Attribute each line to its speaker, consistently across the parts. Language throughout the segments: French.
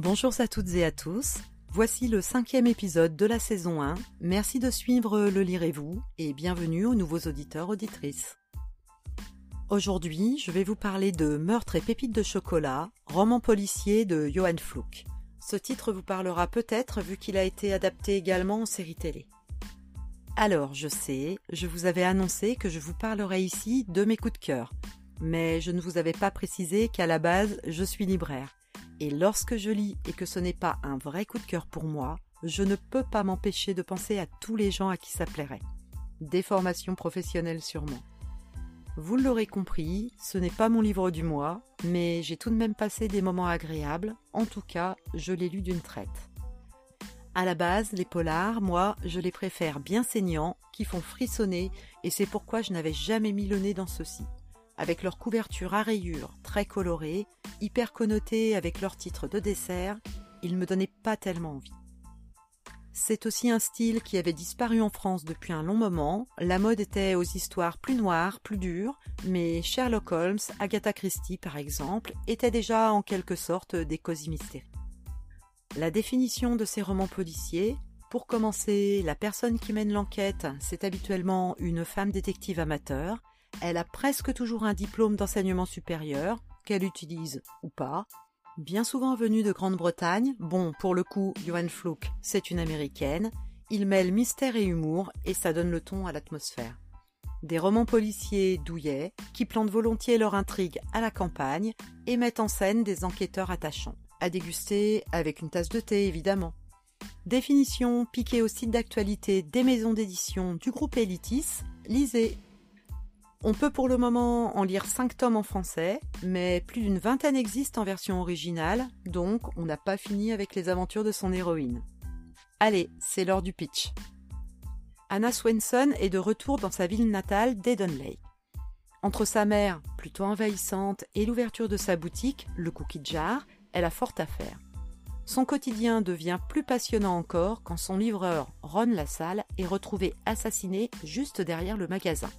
Speaker 1: Bonjour à toutes et à tous. Voici le cinquième épisode de la saison 1. Merci de suivre Le Lirez-vous et bienvenue aux nouveaux auditeurs auditrices. Aujourd'hui, je vais vous parler de Meurtre et pépites de chocolat, roman policier de Johan Flouk. Ce titre vous parlera peut-être vu qu'il a été adapté également en série télé. Alors, je sais, je vous avais annoncé que je vous parlerai ici de mes coups de cœur, mais je ne vous avais pas précisé qu'à la base, je suis libraire. Et lorsque je lis et que ce n'est pas un vrai coup de cœur pour moi, je ne peux pas m'empêcher de penser à tous les gens à qui ça plairait. Des formations professionnelles sûrement. Vous l'aurez compris, ce n'est pas mon livre du mois, mais j'ai tout de même passé des moments agréables, en tout cas, je l'ai lu d'une traite. À la base, les polars, moi, je les préfère bien saignants, qui font frissonner, et c'est pourquoi je n'avais jamais mis le nez dans ceux-ci avec leur couverture à rayures très colorée, hyper connotée avec leur titre de dessert, ils me donnaient pas tellement envie. C'est aussi un style qui avait disparu en France depuis un long moment. La mode était aux histoires plus noires, plus dures, mais Sherlock Holmes, Agatha Christie par exemple, étaient déjà en quelque sorte des cosy mysteries. La définition de ces romans policiers, pour commencer, la personne qui mène l'enquête, c'est habituellement une femme détective amateur, elle a presque toujours un diplôme d'enseignement supérieur, qu'elle utilise ou pas. Bien souvent venue de Grande-Bretagne, bon, pour le coup, Johan Flook, c'est une américaine, il mêle mystère et humour et ça donne le ton à l'atmosphère. Des romans policiers douillets qui plantent volontiers leur intrigue à la campagne et mettent en scène des enquêteurs attachants. À déguster avec une tasse de thé évidemment. Définition piquée au site d'actualité des maisons d'édition du groupe Elitis, lisez on peut pour le moment en lire 5 tomes en français, mais plus d'une vingtaine existent en version originale, donc on n'a pas fini avec les aventures de son héroïne. Allez, c'est l'heure du pitch. Anna Swenson est de retour dans sa ville natale d'Eden Lake. Entre sa mère, plutôt envahissante, et l'ouverture de sa boutique, le Cookie Jar, elle a fort à faire. Son quotidien devient plus passionnant encore quand son livreur, Ron Lassalle, est retrouvé assassiné juste derrière le magasin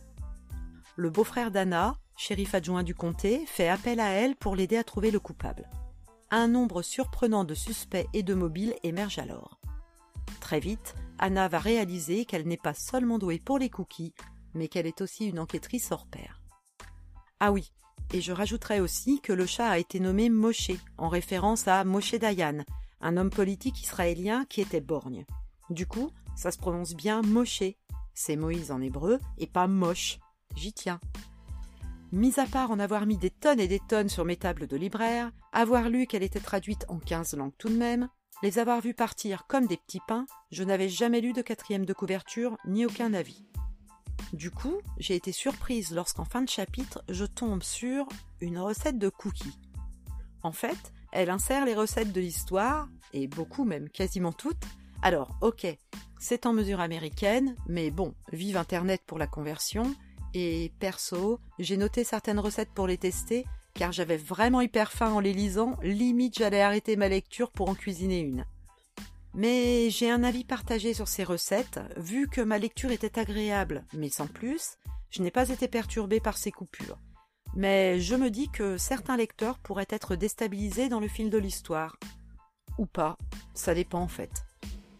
Speaker 1: le beau-frère d'Anna, shérif adjoint du comté, fait appel à elle pour l'aider à trouver le coupable. Un nombre surprenant de suspects et de mobiles émerge alors. Très vite, Anna va réaliser qu'elle n'est pas seulement douée pour les cookies, mais qu'elle est aussi une enquêtrice hors pair. Ah oui, et je rajouterai aussi que le chat a été nommé Moshe, en référence à Moshe Dayan, un homme politique israélien qui était borgne. Du coup, ça se prononce bien Moshe. C'est Moïse en hébreu et pas Moche j'y tiens. Mis à part en avoir mis des tonnes et des tonnes sur mes tables de libraire, avoir lu qu'elle était traduite en quinze langues tout de même, les avoir vus partir comme des petits pains, je n'avais jamais lu de quatrième de couverture ni aucun avis. Du coup, j'ai été surprise lorsqu'en fin de chapitre, je tombe sur une recette de cookies. En fait, elle insère les recettes de l'histoire, et beaucoup même, quasiment toutes. Alors, ok, c'est en mesure américaine, mais bon, vive Internet pour la conversion, et perso, j'ai noté certaines recettes pour les tester, car j'avais vraiment hyper faim en les lisant, limite j'allais arrêter ma lecture pour en cuisiner une. Mais j'ai un avis partagé sur ces recettes, vu que ma lecture était agréable, mais sans plus, je n'ai pas été perturbée par ces coupures. Mais je me dis que certains lecteurs pourraient être déstabilisés dans le fil de l'histoire. Ou pas, ça dépend en fait.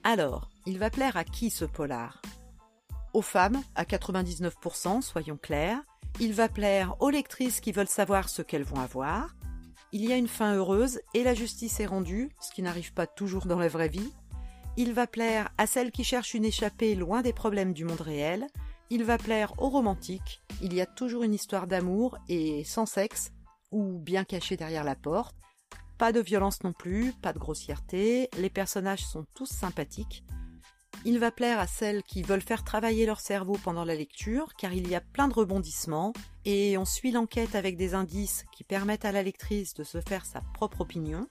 Speaker 1: Alors, il va plaire à qui ce polar? Aux femmes, à 99%, soyons clairs. Il va plaire aux lectrices qui veulent savoir ce qu'elles vont avoir. Il y a une fin heureuse et la justice est rendue, ce qui n'arrive pas toujours dans la vraie vie. Il va plaire à celles qui cherchent une échappée loin des problèmes du monde réel. Il va plaire aux romantiques. Il y a toujours une histoire d'amour et sans sexe, ou bien caché derrière la porte. Pas de violence non plus, pas de grossièreté, les personnages sont tous sympathiques. Il va plaire à celles qui veulent faire travailler leur cerveau pendant la lecture, car il y a plein de rebondissements, et on suit l'enquête avec des indices qui permettent à la lectrice de se faire sa propre opinion.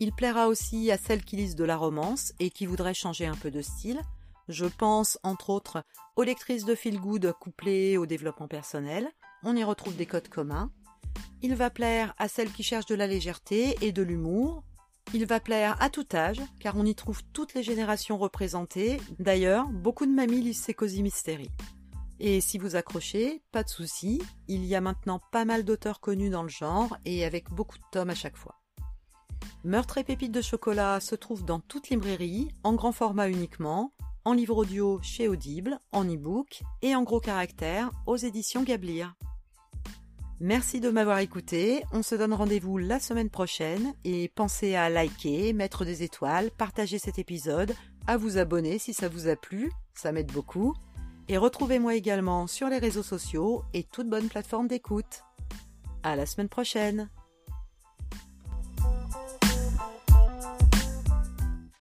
Speaker 1: Il plaira aussi à celles qui lisent de la romance et qui voudraient changer un peu de style. Je pense, entre autres, aux lectrices de feel good couplées au développement personnel. On y retrouve des codes communs. Il va plaire à celles qui cherchent de la légèreté et de l'humour, il va plaire à tout âge, car on y trouve toutes les générations représentées. D'ailleurs, beaucoup de mamies lisent ces cosy mysteries. Et si vous accrochez, pas de souci, il y a maintenant pas mal d'auteurs connus dans le genre et avec beaucoup de tomes à chaque fois. Meurtre et pépites de chocolat se trouve dans toute librairie, en grand format uniquement, en livre audio chez Audible, en e-book et en gros caractères aux éditions Gablir. Merci de m'avoir écouté, on se donne rendez-vous la semaine prochaine et pensez à liker, mettre des étoiles, partager cet épisode, à vous abonner si ça vous a plu, ça m'aide beaucoup, et retrouvez-moi également sur les réseaux sociaux et toutes bonnes plateformes d'écoute. À la semaine prochaine!